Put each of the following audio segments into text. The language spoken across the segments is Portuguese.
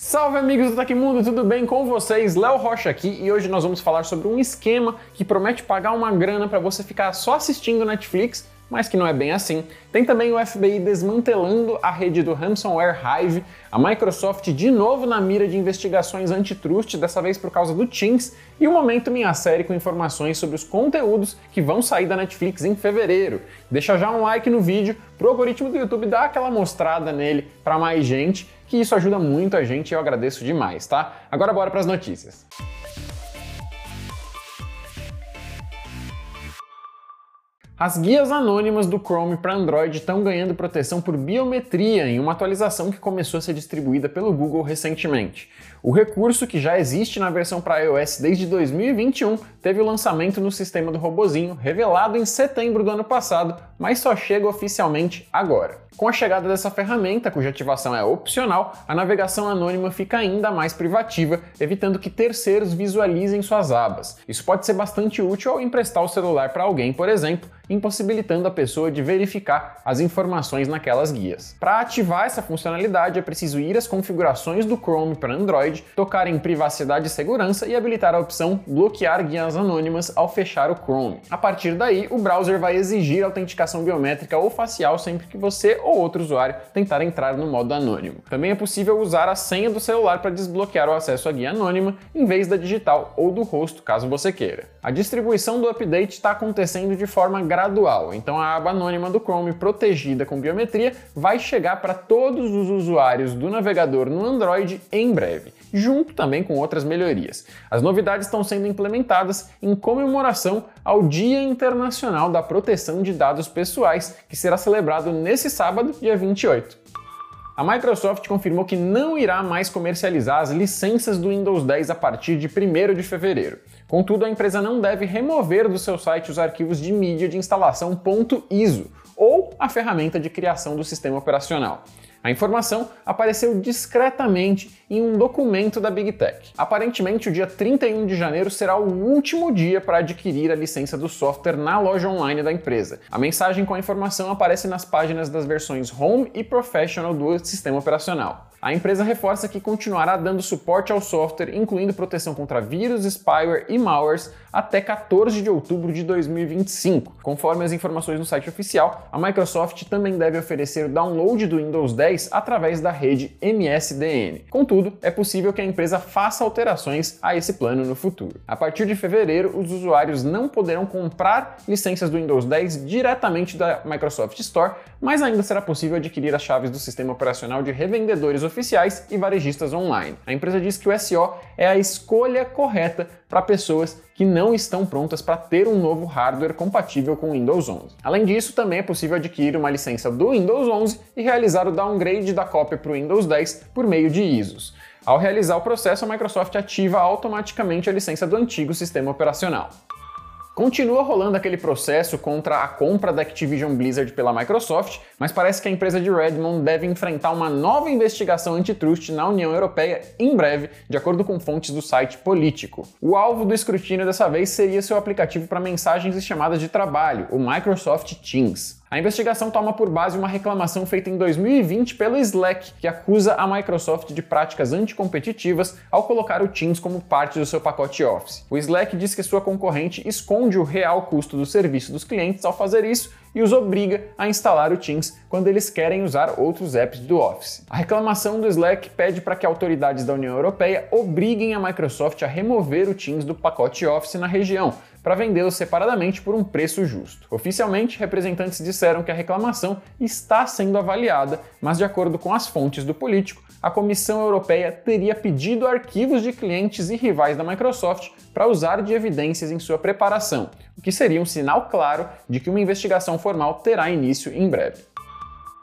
Salve amigos do Tecmundo, tudo bem com vocês? Léo Rocha aqui e hoje nós vamos falar sobre um esquema que promete pagar uma grana para você ficar só assistindo Netflix mas que não é bem assim. Tem também o FBI desmantelando a rede do ransomware Hive, a Microsoft de novo na mira de investigações antitrust, dessa vez por causa do Teams, e o Momento Minha Série com informações sobre os conteúdos que vão sair da Netflix em fevereiro. Deixa já um like no vídeo pro algoritmo do YouTube dar aquela mostrada nele para mais gente, que isso ajuda muito a gente e eu agradeço demais, tá? Agora bora para as notícias. As guias anônimas do Chrome para Android estão ganhando proteção por biometria em uma atualização que começou a ser distribuída pelo Google recentemente. O recurso, que já existe na versão para iOS desde 2021, teve o lançamento no sistema do robozinho, revelado em setembro do ano passado, mas só chega oficialmente agora. Com a chegada dessa ferramenta, cuja ativação é opcional, a navegação anônima fica ainda mais privativa, evitando que terceiros visualizem suas abas. Isso pode ser bastante útil ao emprestar o celular para alguém, por exemplo, impossibilitando a pessoa de verificar as informações naquelas guias. Para ativar essa funcionalidade, é preciso ir às configurações do Chrome para Android, tocar em privacidade e segurança e habilitar a opção bloquear guias anônimas ao fechar o Chrome. A partir daí, o browser vai exigir autenticação biométrica ou facial sempre que você ou outro usuário tentar entrar no modo anônimo. Também é possível usar a senha do celular para desbloquear o acesso à guia anônima em vez da digital ou do rosto, caso você queira. A distribuição do update está acontecendo de forma gradual, então a aba anônima do Chrome protegida com biometria vai chegar para todos os usuários do navegador no Android em breve, junto também com outras melhorias. As novidades estão sendo implementadas em comemoração ao Dia Internacional da Proteção de Dados Pessoais, que será celebrado nesse sábado dia 28. A Microsoft confirmou que não irá mais comercializar as licenças do Windows 10 a partir de 1 de fevereiro. Contudo, a empresa não deve remover do seu site os arquivos de mídia de instalação .iso ou a ferramenta de criação do sistema operacional. A informação apareceu discretamente em um documento da Big Tech. Aparentemente, o dia 31 de janeiro será o último dia para adquirir a licença do software na loja online da empresa. A mensagem com a informação aparece nas páginas das versões Home e Professional do sistema operacional. A empresa reforça que continuará dando suporte ao software, incluindo proteção contra vírus, spyware e malwares, até 14 de outubro de 2025. Conforme as informações no site oficial, a Microsoft também deve oferecer o download do Windows 10 através da rede MSDN. Contudo, é possível que a empresa faça alterações a esse plano no futuro. A partir de fevereiro, os usuários não poderão comprar licenças do Windows 10 diretamente da Microsoft Store, mas ainda será possível adquirir as chaves do sistema operacional de revendedores oficiais e varejistas online. A empresa diz que o SO é a escolha correta para pessoas que não estão prontas para ter um novo hardware compatível com o Windows 11. Além disso, também é possível adquirir uma licença do Windows 11 e realizar o downgrade da cópia para o Windows 10 por meio de ISOs. Ao realizar o processo, a Microsoft ativa automaticamente a licença do antigo sistema operacional. Continua rolando aquele processo contra a compra da Activision Blizzard pela Microsoft, mas parece que a empresa de Redmond deve enfrentar uma nova investigação antitrust na União Europeia em breve, de acordo com fontes do site Político. O alvo do escrutínio dessa vez seria seu aplicativo para mensagens e chamadas de trabalho, o Microsoft Teams. A investigação toma por base uma reclamação feita em 2020 pelo Slack, que acusa a Microsoft de práticas anticompetitivas ao colocar o Teams como parte do seu pacote Office. O Slack diz que sua concorrente esconde o real custo do serviço dos clientes ao fazer isso e os obriga a instalar o Teams quando eles querem usar outros apps do Office. A reclamação do Slack pede para que autoridades da União Europeia obriguem a Microsoft a remover o Teams do pacote Office na região, para vendê-los separadamente por um preço justo. Oficialmente, representantes disseram que a reclamação está sendo avaliada, mas de acordo com as fontes do político, a Comissão Europeia teria pedido arquivos de clientes e rivais da Microsoft para usar de evidências em sua preparação, o que seria um sinal claro de que uma investigação formal terá início em breve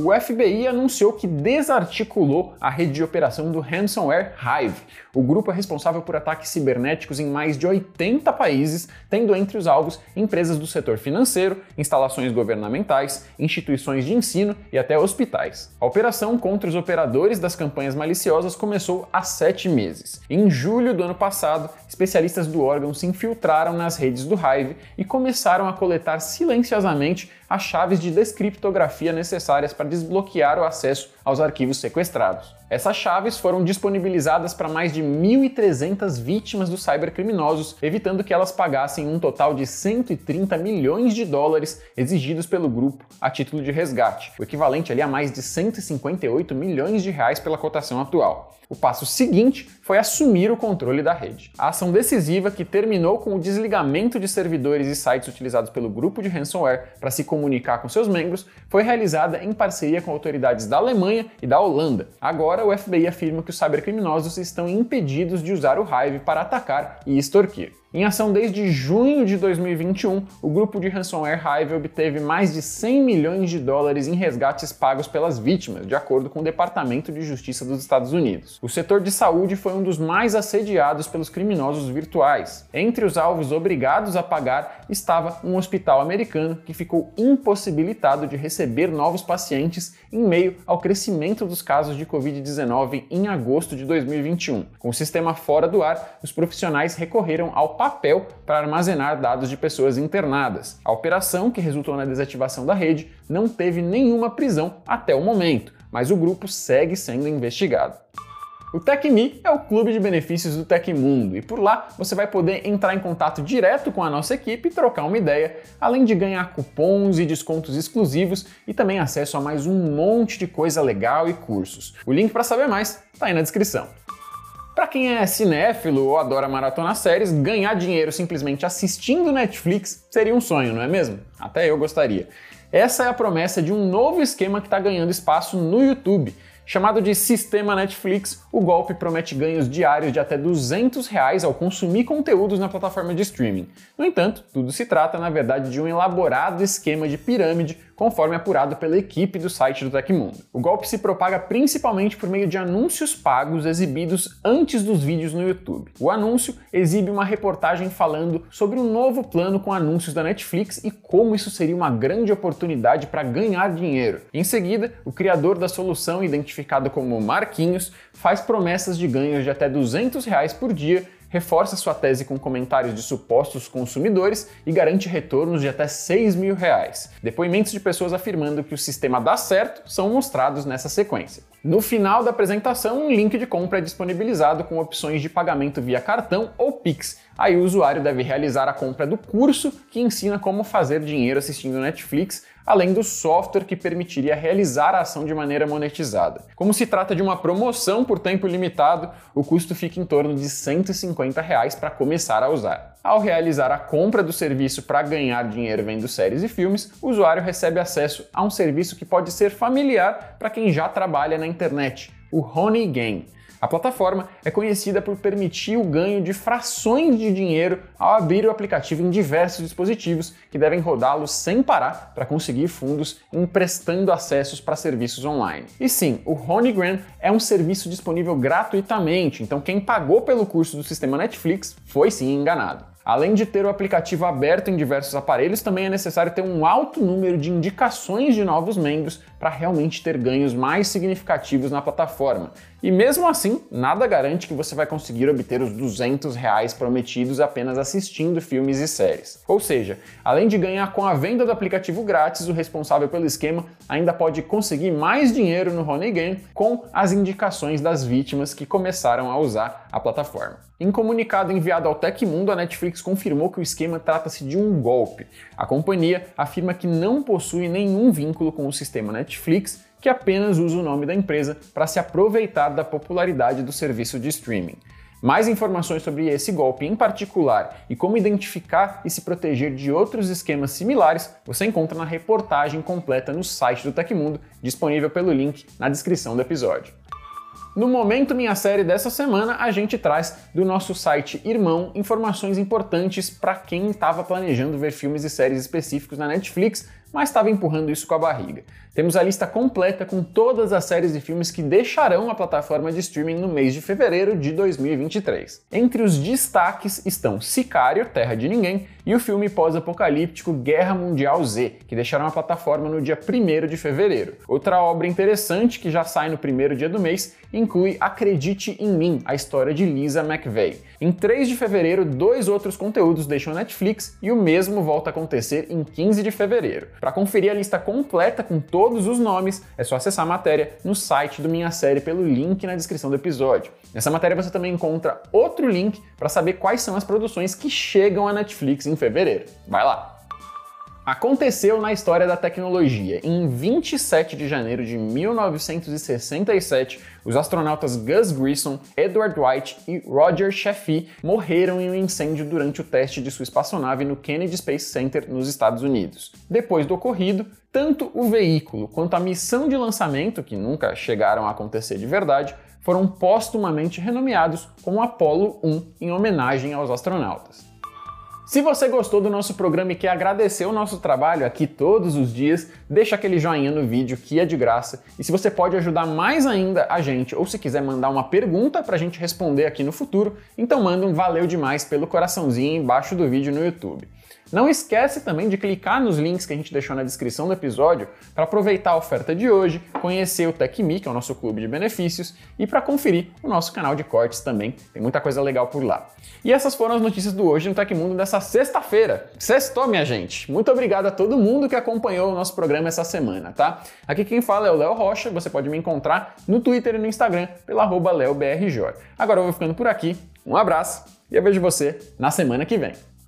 o FBI anunciou que desarticulou a rede de operação do ransomware Hive. O grupo é responsável por ataques cibernéticos em mais de 80 países, tendo entre os alvos empresas do setor financeiro, instalações governamentais, instituições de ensino e até hospitais. A operação contra os operadores das campanhas maliciosas começou há sete meses. Em julho do ano passado, especialistas do órgão se infiltraram nas redes do Hive e começaram a coletar silenciosamente as chaves de descriptografia necessárias para desbloquear o acesso aos arquivos sequestrados. Essas chaves foram disponibilizadas para mais de 1.300 vítimas dos cybercriminosos, evitando que elas pagassem um total de 130 milhões de dólares exigidos pelo grupo a título de resgate, o equivalente ali a mais de 158 milhões de reais pela cotação atual. O passo seguinte foi assumir o controle da rede. A ação decisiva, que terminou com o desligamento de servidores e sites utilizados pelo grupo de ransomware para se comunicar com seus membros, foi realizada em parceria com autoridades da Alemanha e da Holanda. Agora, o FBI afirma que os cybercriminosos estão impedidos de usar o Hive para atacar e extorquir. Em ação desde junho de 2021, o grupo de ransomware Hive obteve mais de 100 milhões de dólares em resgates pagos pelas vítimas, de acordo com o Departamento de Justiça dos Estados Unidos. O setor de saúde foi um dos mais assediados pelos criminosos virtuais. Entre os alvos obrigados a pagar estava um hospital americano que ficou impossibilitado de receber novos pacientes em meio ao crescimento dos casos de Covid-19 em agosto de 2021. Com o sistema fora do ar, os profissionais recorreram ao papel para armazenar dados de pessoas internadas. A operação, que resultou na desativação da rede, não teve nenhuma prisão até o momento, mas o grupo segue sendo investigado. O TecMe é o clube de benefícios do Tecmundo e por lá você vai poder entrar em contato direto com a nossa equipe e trocar uma ideia, além de ganhar cupons e descontos exclusivos e também acesso a mais um monte de coisa legal e cursos. O link para saber mais está aí na descrição. Para quem é cinéfilo ou adora maratonar séries, ganhar dinheiro simplesmente assistindo Netflix seria um sonho, não é mesmo? Até eu gostaria. Essa é a promessa de um novo esquema que está ganhando espaço no YouTube. Chamado de Sistema Netflix, o golpe promete ganhos diários de até 200 reais ao consumir conteúdos na plataforma de streaming. No entanto, tudo se trata, na verdade, de um elaborado esquema de pirâmide conforme apurado pela equipe do site do Tecmundo. O golpe se propaga principalmente por meio de anúncios pagos exibidos antes dos vídeos no YouTube. O anúncio exibe uma reportagem falando sobre um novo plano com anúncios da Netflix e como isso seria uma grande oportunidade para ganhar dinheiro. Em seguida, o criador da solução, identificado como Marquinhos, faz promessas de ganhos de até 200 reais por dia reforça sua tese com comentários de supostos consumidores e garante retornos de até 6 mil reais. Depoimentos de pessoas afirmando que o sistema dá certo são mostrados nessa sequência. No final da apresentação, um link de compra é disponibilizado com opções de pagamento via cartão ou Pix. Aí o usuário deve realizar a compra do curso que ensina como fazer dinheiro assistindo Netflix, além do software que permitiria realizar a ação de maneira monetizada. Como se trata de uma promoção por tempo limitado, o custo fica em torno de R$ 150 para começar a usar. Ao realizar a compra do serviço para ganhar dinheiro vendo séries e filmes, o usuário recebe acesso a um serviço que pode ser familiar para quem já trabalha na internet, o Honey Game. A plataforma é conhecida por permitir o ganho de frações de dinheiro ao abrir o aplicativo em diversos dispositivos que devem rodá-lo sem parar para conseguir fundos emprestando acessos para serviços online. E sim, o Honeygram é um serviço disponível gratuitamente, então quem pagou pelo curso do sistema Netflix foi sim enganado. Além de ter o aplicativo aberto em diversos aparelhos, também é necessário ter um alto número de indicações de novos membros para realmente ter ganhos mais significativos na plataforma. E mesmo assim, nada garante que você vai conseguir obter os 200 reais prometidos apenas assistindo filmes e séries. Ou seja, além de ganhar com a venda do aplicativo grátis, o responsável pelo esquema ainda pode conseguir mais dinheiro no Honey Game com as indicações das vítimas que começaram a usar a plataforma. Em comunicado enviado ao Tecmundo, a Netflix confirmou que o esquema trata-se de um golpe. A companhia afirma que não possui nenhum vínculo com o sistema Netflix, que apenas usa o nome da empresa para se aproveitar da popularidade do serviço de streaming. Mais informações sobre esse golpe em particular e como identificar e se proteger de outros esquemas similares você encontra na reportagem completa no site do Tecmundo, disponível pelo link na descrição do episódio. No Momento Minha Série dessa semana, a gente traz do nosso site Irmão informações importantes para quem estava planejando ver filmes e séries específicos na Netflix, mas estava empurrando isso com a barriga. Temos a lista completa com todas as séries e filmes que deixarão a plataforma de streaming no mês de fevereiro de 2023. Entre os destaques estão Sicário, Terra de Ninguém, e o filme pós-apocalíptico Guerra Mundial Z, que deixarão a plataforma no dia 1 de fevereiro. Outra obra interessante que já sai no primeiro dia do mês inclui Acredite em Mim, a história de Lisa McVeigh. Em 3 de fevereiro, dois outros conteúdos deixam Netflix e o mesmo volta a acontecer em 15 de fevereiro. Para conferir a lista completa com todos os nomes, é só acessar a matéria no site do Minha Série pelo link na descrição do episódio. Nessa matéria você também encontra outro link para saber quais são as produções que chegam à Netflix em fevereiro. Vai lá! Aconteceu na história da tecnologia. Em 27 de janeiro de 1967, os astronautas Gus Grissom, Edward White e Roger Chaffee morreram em um incêndio durante o teste de sua espaçonave no Kennedy Space Center, nos Estados Unidos. Depois do ocorrido, tanto o veículo quanto a missão de lançamento, que nunca chegaram a acontecer de verdade, foram postumamente renomeados como Apollo 1 em homenagem aos astronautas. Se você gostou do nosso programa e quer agradecer o nosso trabalho aqui todos os dias, deixa aquele joinha no vídeo que é de graça. E se você pode ajudar mais ainda a gente, ou se quiser mandar uma pergunta para a gente responder aqui no futuro, então manda um valeu demais pelo coraçãozinho embaixo do vídeo no YouTube. Não esquece também de clicar nos links que a gente deixou na descrição do episódio para aproveitar a oferta de hoje, conhecer o TechMe, que é o nosso clube de benefícios, e para conferir o nosso canal de cortes também. Tem muita coisa legal por lá. E essas foram as notícias do Hoje no Tecmundo dessa sexta-feira. Sextou, minha gente! Muito obrigado a todo mundo que acompanhou o nosso programa essa semana, tá? Aqui quem fala é o Léo Rocha, você pode me encontrar no Twitter e no Instagram pela LeoBRJ. Agora eu vou ficando por aqui, um abraço e eu vejo você na semana que vem.